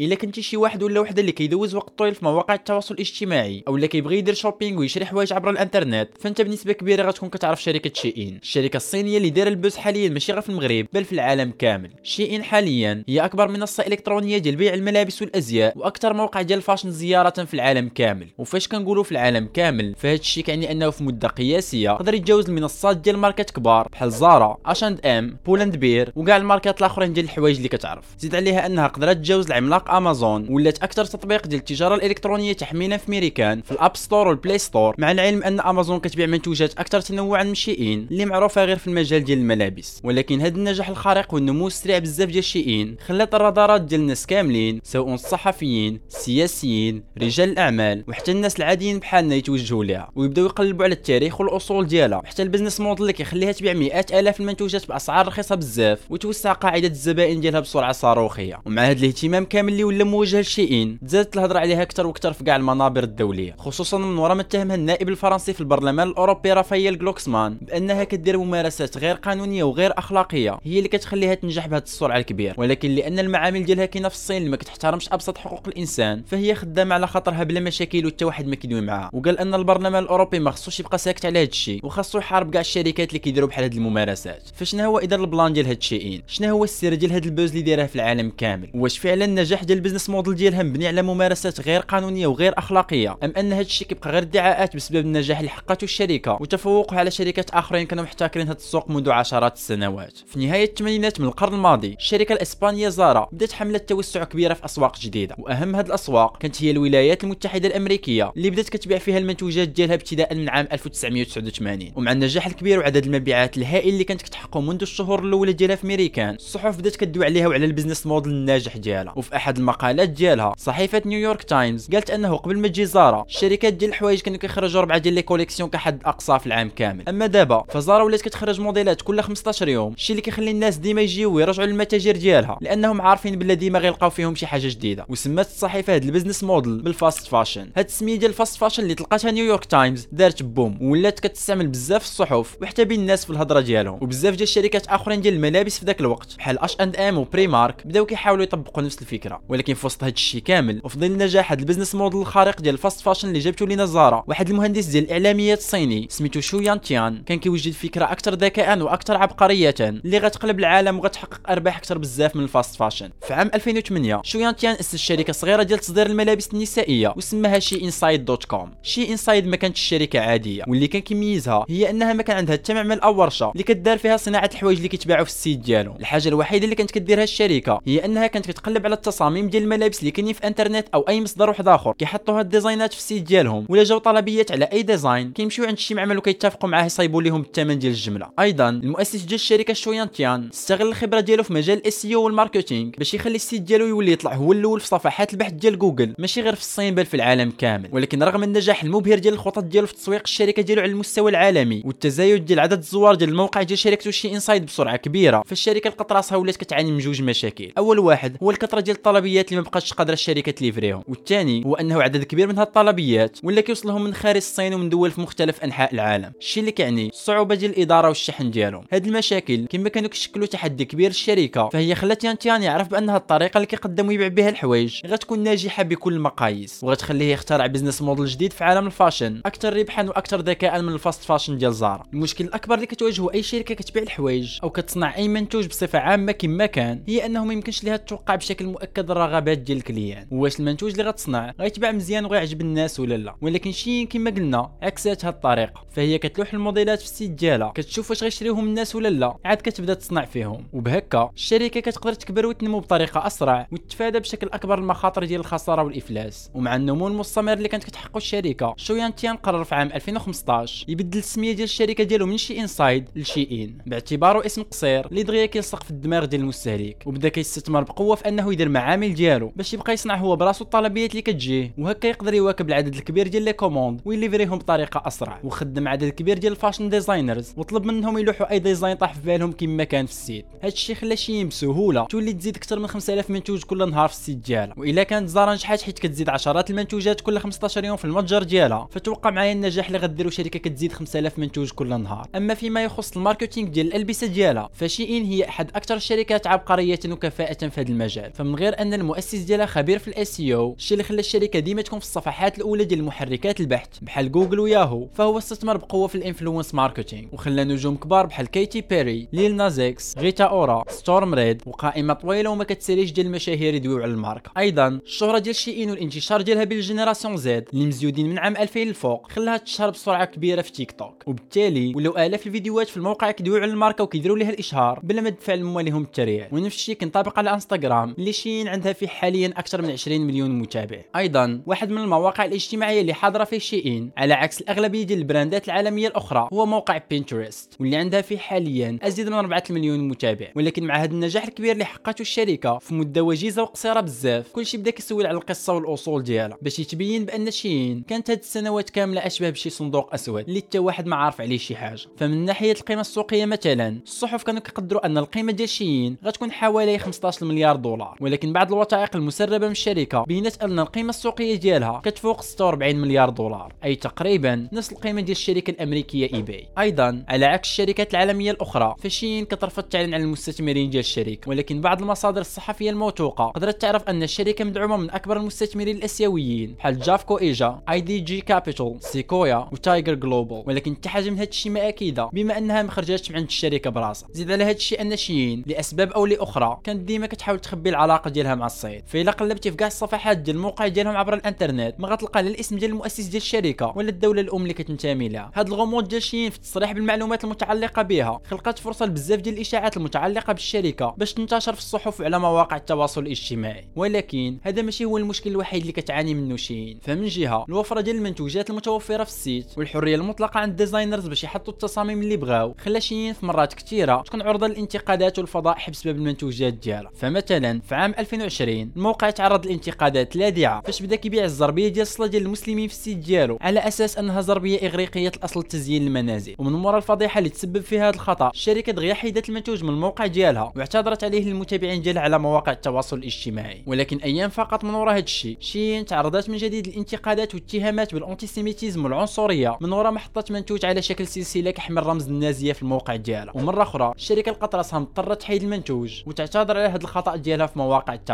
إلا كنتي شي واحد ولا وحدة اللي كيدوز وقت طويل في مواقع التواصل الاجتماعي أو اللي كيبغي يدير shopping ويشري حوايج عبر الإنترنت فأنت بنسبة كبيرة غتكون كتعرف شركة Shein الشركة الصينية اللي دايرة ال buzz حاليا ماشي غير في المغرب بل في العالم كامل. Shein حاليا هي أكبر منصة إلكترونية ديال بيع الملابس والأزياء وأكثر موقع ديال ال fashion زيارة في العالم كامل. وفاش كنقولوا في العالم كامل فهاد الشيء كيعني أنه في مدة قياسية يقدر يتجاوز المنصات ديال ماركات كبار بحال زارا H&M Pull&Bear وكاع الماركات الآخرين ديال الحوايج اللي كتعرف. زيد عليها أنها قدرت تجاوز العملاق أمازون ولات أكثر تطبيق ديال التجارة الإلكترونية تحميلا في ميريكان في ال App Store وال Play Store مع العلم أن أمازون كتبيع منتوجات أكثر تنوعا من Shein اللي معروفة غير في المجال ديال الملابس. ولكن هذا النجاح الخارق والنمو السريع بزاف ديال Shein خلات الرادارات ديال الناس كاملين سواء الصحفيين السياسيين رجال الأعمال وحتى الناس العاديين بحالنا يتوجهوا لها ويبداو يقلبوا على التاريخ والأصول ديالها. وحتى ال business model اللي كيخليها تبيع مئات آلاف المنتوجات بأسعار رخيصة بزاف وتوسع قاعدة الزبائن ديالها بسرعة صاروخية. ومع هذا الاهتمام كامل اللي ولا موجه ل Shein. تزادت الهضرة عليها أكثر وأكثر في كاع المنابر الدولية خصوصا من وراء ما اتهمها النائب الفرنسي في البرلمان الأوروبي رافائيل جلوكسمان بأنها كدير ممارسات غير قانونية وغير أخلاقية. هي اللي كتخليها تنجح بهذه السرعة الكبيره ولكن لأن المعامل ديالها كاينة في الصين اللي ما كتحترمش أبسط حقوق الإنسان فهي خدامة على خاطرها بلا مشاكل وحتى واحد ما كيدوي معاها وقال أن البرلمان الأوروبي ما خصوش يبقى ساكت على هذا الشيء وخاصو يحارب كاع الشركات اللي كيديروا بحال هذه الممارسات. فشنو هو اذا ال plan ديال هاد ال Shein؟ شنو هو السر ديال هاد ال buzz اللي دايرها في العالم كامل؟ واش فعلا النجاح ديال ال business model ديالها مبني على ممارسات غير قانونية وغير أخلاقية. أم أن هاد الشيء كيبقى غير ادعاءات بسبب النجاح اللي حققته الشركة وتفوقها على شركات آخرين كانوا محتكرين هاد السوق منذ عشرات السنوات. في نهاية الثمانينات من القرن الماضي الشركة الإسبانية زارا بدات حملة توسع كبيرة في أسواق جديدة. وأهم هاد الأسواق كانت هي الولايات المتحدة الأمريكية اللي بدات كتبيع فيها المنتوجات ديالها ابتداء من عام 1989 ومع النجاح الكبير وعدد المبيعات الهائل اللي كانت كتحققه منذ الشهور الأولى ديالها في ميريكان الصحف بدات كدوي عليها وعلى ال business model الناجح ديالها. وفي أحد المقالات ديالها. صحيفة نيويورك تايمز قالت أنه قبل ما تجي زارا الشركات ديال الحوايج كانوا كيخرجوا أربعة ديال les collections كحد أقصى في العام كامل. أما دابا فزارا ولات كتخرج موديلات كل 15 يوم الشيء اللي كيخلي الناس ديما يجيو ويرجعوا للمتاجر ديالها لأنهم عارفين بلا ديما غيلقاو فيهم شي حاجة جديدة. وسمات الصحيفة هذا ال business model ب ال fast fashion هاد السمية ديال ال fast fashion اللي طلقاتها نيويورك تايمز دارت بوم ولات كتستعمل بزاف الصحف وحتى بين الناس في الهضرة ديالهم. وبزاف ديال الشركات آخرين ديال الملابس في ذاك الوقت بحال اش اند ام وPrimark بداو كيحاولوا يطبقوا نفس الفكرة. ولكن في وسط هاد الشيء كامل وفي ظل نجاح هاد ال business model الخارق ديال ال fast fashion اللي جابته لينا زارا واحد المهندس ديال الاعلاميات الصيني سميتو شو يان تيان كان كيوجد فكرة أكثر ذكاء وأكثر عبقرية اللي غتقلب العالم وغتحقق أرباح أكثر بزاف من ال fast fashion في عام 2008 شو يان تيان أسس شركة صغيرة ديال تصدير الملابس النسائية وسماها SheInside.com. SheInside ما كانتش شركة عادية واللي كان كيميزها هي أنها ما كان عندها حتى معمل أو ورشة اللي كدار فيها صناعة الحوايج اللي كيتباعوا في ال site ديالهم الحاجة الوحيدة اللي كانت كديرها الشركة هي أنها كانت كتقلب على التصاميم ديال الملابس اللي كاينين في انترنت أو أي مصدر واحد آخر. كيحطوا هاد ال design ات في ال site ديالهم. ولا جاو طلبيات على أي design كيمشيو عند شي معمل وكيتفقوا معاه يصايبوا لهم الثمن ديال الجملة. أيضا المؤسس ديال الشركة شويان تيان استغل الخبرة ديالو في مجال ال SEO وال marketing باش يخلي ال site ديالو يولي يطلع هو الأول في صفحات البحث ديال جوجل ماشي غير في الصين بل في العالم كامل. ولكن رغم النجاح المبهر ديال الخطط ديالو في تسويق الشركة ديالو على المستوى العالمي والتزايد ديال عدد الزوار ديال الموقع ديال شركته SheInside بسرعة كبيرة فالشركة لقات راسها ولات كتعاني من جوج مشاكل. أول واحد هو الكثرة ديال الطلبيات اللي ما بقاتش قادرة الشركة ت livrer هم. والثاني هو أنه عدد كبير من هاد الطلبيات ولا كيوصلهم من خارج الصين ومن دول في مختلف أنحاء العالم. الشيء اللي كيعني الصعوبه ديال الإدارة والشحن ديالهم. هاد المشاكل كما كانوا كيشكلوا تحدي كبير للشركه فهي خلات يان تيان يعرف بان هاد الطريقة اللي كيقدم ويبيع بها الحوايج. غتكون ناجحة بكل المقاييس وغتخليه يخترع business model جديد في عالم ال fashion. أكثر ربحا وأكثر ذكاء من ال fast fashion ديال زارا. المشكل الأكبر اللي كتواجهه أي شركة كتبيع الحوايج أو كتصنع أي منتوج بصفة عامة كيما كان هي أنه ما يمكنش ليها توقع بشكل مؤكد الرغبات ديال ال clients. واش المنتوج اللي غتصنع غيتباع مزيان وغيعجب الناس ولا لا؟ ولكن Shein كما قلنا عكسات هاد الطريقة. فهي كتلوح الموديلات في ال site ديالها. كتشوف واش غيشريوهم الناس ولا لا. عاد كتبدا تصنع فيهم. وبهكا الشركة كتقدر تكبر وتنمو بطريقة أسرع وتتفادى بشكل أكبر المخاطر ديال الخسارة والإفلاس. ومع النمو المستمر اللي كانت كتحققه الشركة شويان تيان قرر في عام 2015 يبدل السمية ديال الشركة ديالو من SheInside ل Shein باعتباره اسم قصير اللي دغيا كيلصق في الدماغ ديال المستهلك. وبدا كيستثمر بقوة في أنه يدير معامل ديالو باش يبقى يصنع هو براسو الطلبيات اللي كتجيه وهكا يقدر يواكب العدد الكبير ديال les commandes وي livrer هم بطريقة أسرع وخدم عدد كبير ديال ال fashion designers وطلب منهم يلوحوا أي design طاح في بالهم كيما كان في ال site. هادشي خلى Shein بسهوله تولي تزيد أكثر من 5000 منتوج كل نهار في ال site ديالها. وإلا كانت زارا نجحت حيت كتزيد عشرات المنتوجات كل 15 يوم في المتجر ديالها. فتوقع معايا النجاح اللي غديروا شركة كتزيد 5000 منتوج كل نهار. أما فيما يخص ال marketing ديال الألبسة ديالها ف Shein هي أحد أكثر الشركات عبقرية وكفاءة في هذا المجال. فمن غير أن أن المؤسس ديالها خبير في ال SEO الشيء اللي خلى الشركة ديما تكون في الصفحات الأولى ديال محركات البحث بحال جوجل وياهو فهو استثمر بقوة في ال influence marketing وخلى نجوم كبار بحال كيتي بيري ليل ناس إكس ريتا اورا ستورم ريد وقائمة طويلة وما كتساليش ديال المشاهير يدويو على الماركة. أيضا الشهرة ديال Shein والانتشار ديالها بين ال génération Z اللي مزيودين من عام 2000 للفوق خلاها تشهر بسرعة كبيرة في تيك توك وبالتالي ولاو آلاف الفيديوهات في الموقع كيدويو على الماركة وكيديروا لها الإشهار بلا ما تدفع لمواليهم حتى ريال. ونفس الشيء كينطبق على انستغرام اللي Shein عندها فيه حاليا أكثر من 20 مليون متابع. أيضا واحد من المواقع الاجتماعية اللي حاضرة فيه Shein على عكس الأغلبية ديال ال brand ات العالمية الأخرى هو موقع بينترست واللي عندها فيه حاليا أزيد من 4 مليون متابع. ولكن مع هذا النجاح الكبير اللي حققته الشركة في مدة وجيزة وقصيرة بزاف كلشي بدأ كيسول على القصة والأصول ديالها باش يتبين بأن Shein كانت هاد السنوات كاملة أشبه بشي صندوق أسود اللي حتى واحد ما عارف عليه شي حاجة. فمن ناحية القيمة السوقية مثلا الصحف كانوا كيقدروا أن القيمة ديال Shein غتكون حوالي 15 مليار دولار. ولكن بعض الوثائق المسربة من الشركة بينت ان القيمة السوقية ديالها كتفوق 46 مليار دولار أي تقريبا نفس القيمة ديال الشركة الأمريكية eBay أيضا على عكس الشركات العالمية الأخرى ف Shein كترفض تعلن عن المستثمرين ديال الشركة. ولكن بعض المصادر الصحفية الموثوقة قدرت تعرف أن الشركة مدعومة من أكبر المستثمرين الآسيويين بحال JAFCO Asia IDG Capital Sequoia وTiger Global. ولكن حتى هذا الشيء ما أكيد بما أنها ما خرجتش من عند الشركة براسها. زيد على هذا الشيء أن Shein لأسباب أو لأخرى كانت ديما كتحاول تخبي العلاقة ديالها مع الصين. فإلا قلبتي في كاع الصفحات ديال الموقع ديالهم عبر الإنترنت ما غتلقى لا الاسم ديال المؤسس ديال الشركة ولا الدولة الأم اللي كتنتمي لها. هاد الغموض ديال Shein في التصريح بالمعلومات المتعلقة بها. خلقت فرصة لبزاف ديال الإشاعات المتعلقة بالشركة باش تنتشر في الصحف وعلى مواقع التواصل الاجتماعي. ولكن هذا ماشي هو المشكل الوحيد اللي كتعاني منه Shein فمن جهة الوفرة ديال المنتوجات المتوفرة في ال site والحرية المطلقة عند ال designers باش يحطوا التصاميم اللي بغاو. خلى Shein في مرات كثيره تكون عرضة للانتقادات والفضائح بسبب المنتوجات ديالها. فمثلا في عام 2020 الموقع تعرض لانتقادات لاذعه فاش بدأ كيبيع الزربية ديال الصلاه ديال المسلمين في ال site ديالو على أساس أنها زربية إغريقية الاصل تزيين المنازل. ومن مورا الفضيحة اللي تسبب في هذا الخطأ الشركة دغيا حيدت المنتوج من الموقع ديالها واعتذرت عليه للمتابعين ديالها على مواقع التواصل الاجتماعي. ولكن أيام فقط من وراء هذا الشيء Shein تعرضت من جديد للانتقادات والاتهامات بال antisémitisme والعنصريه من وراء ما حطت منتوج على شكل سلسلة كيحمل رمز النازية في الموقع ديالها. ومرة أخرى الشركة لقات راسها مضطره تحيد المنتوج وتعتذر على هذا الخطأ ديالها في مواقع التواصل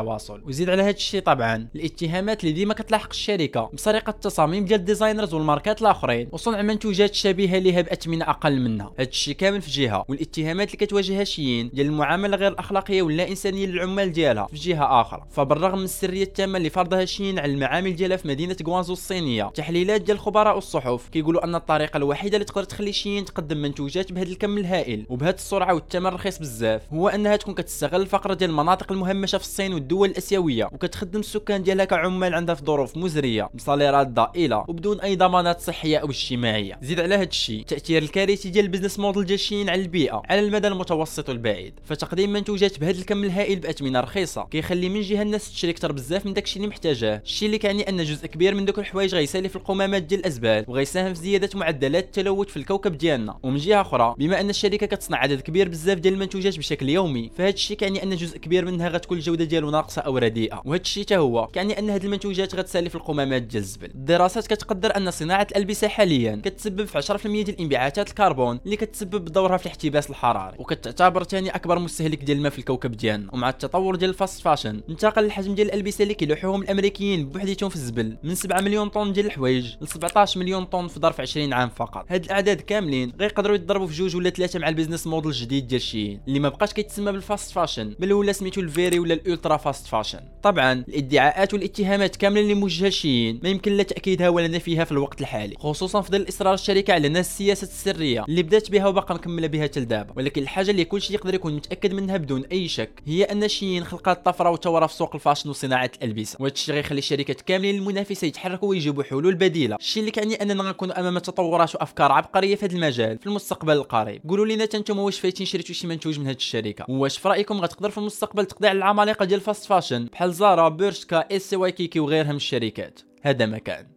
وزيد على هذا الشيء طبعا الاتهامات اللي ديما كتلاحق الشركة بسرقه التصاميم ديال designers والماركات الآخرين وصنع منتوجات شبيهة لها باثمنه أقل منها. هذا الشيء كامل في جهة والاتهامات اللي كتواجهها شين ديال المعاملة غير الأخلاقية واللا إنسانية للعمال ديالها في جهة آخرى. فبالرغم من السرية التامة اللي فرضها شين على المعامل ديالها في مدينة غوانزو الصينية تحليلات ديال الخبراء والصحف كيقولوا أن الطريقة الوحيدة اللي تقدر تخلي شين تقدم منتوجات بهذا الكم الهائل وبهذه السرعة والثمن رخيص بزاف هو أنها تكون كتستغل الفقر ديال المناطق المهمشة في الصين والدول الأسيوية وكتخدم السكان ديالها كعمال عندها في ظروف مزرية ب salaire ات ضئيلة وبدون أي ضمانات صحية أو اجتماعية. زيد على هذا الشيء التاثير الكارثي ديال ال business model ديال شين على البيئة على المدى المتوسط والبعيد. فتقديم منتوجات بهذا الكم الهائل باثمنه رخيصة. كيخلي من جهة الناس تشري أكثر بزاف من داكشي اللي محتاجاه. الشيء اللي كيعني أن جزء كبير من دوك الحوايج غيسالي في القمامات ديال الأزبال وغيساهم في زيادة معدلات التلوث في الكوكب ديالنا. ومن جهة أخرى بما أن الشركة كتصنع عدد كبير بزاف ديال المنتوجات بشكل يومي فهذا الشيء كيعني أن جزء كبير منها غتكون الجودة ديالو ناقصة أو رديئة. وهذا الشيء هو كيعني أن هذه المنتوجات غتسالي في القمامات ديال الزبل. الدراسات كتقدر أن صناعة الألبسة حاليا كتسبب في 10% ديال انبعاثات الكربون اللي كتسبب بدورها في الاحتباس الحراري. وكتعتبر ثاني أكبر مستهلك ديال الماء في الكوكب ديالنا. ومع التطور ديال ال fast fashion انتقل الحجم ديال الألبسة اللي كيلوحوهم الأمريكيين بوحديتهم في الزبل من 7 مليون طن ديال الحوايج ل 17 مليون طن في ظرف 20 عام فقط. هاد الأعداد كاملين غيقدروا يتضربوا في جوج ولا ثلاثة مع ال business model الجديد ديال شين اللي ما بقاش كيتسمى بال fast fashion بل ولا سميتو ال very ولا ال ultra fast fashion. طبعا الادعاءات والاتهامات كامله اللي موجهه شين ما يمكن لا تأكيدها ولا نفيها في الوقت الحالي. خصوصا في ظل إصرار الشركة على نفس السياسة السرية اللي بدأت بها وباقا مكمله بها حتى لدابا. ولكن الحاجة اللي كلشي يقدر يكون متأكد منها بدون أي شك هي أن شين خلقات طفره وثوره في سوق ال fashion وصناعة الالبسه وهذا الشيء غيخلي الشركات كاملين المنافسة يتحركوا ويجيبوا حلول بديلة. الشيء اللي كيعني أننا غنكونوا أمام تطورات وأفكار عبقرية في هذا المجال في المستقبل القريب. قولوا لنا أنتم واش فايتين شريتوا شي منتوج من هذه الشركة. واش في رأيكم غتقدر في المستقبل تقضي على العمالقة ديال ال fast fashion بحال زارا بيرشكا إس واي كيكي وغيرها من الشركات. هذا ما كان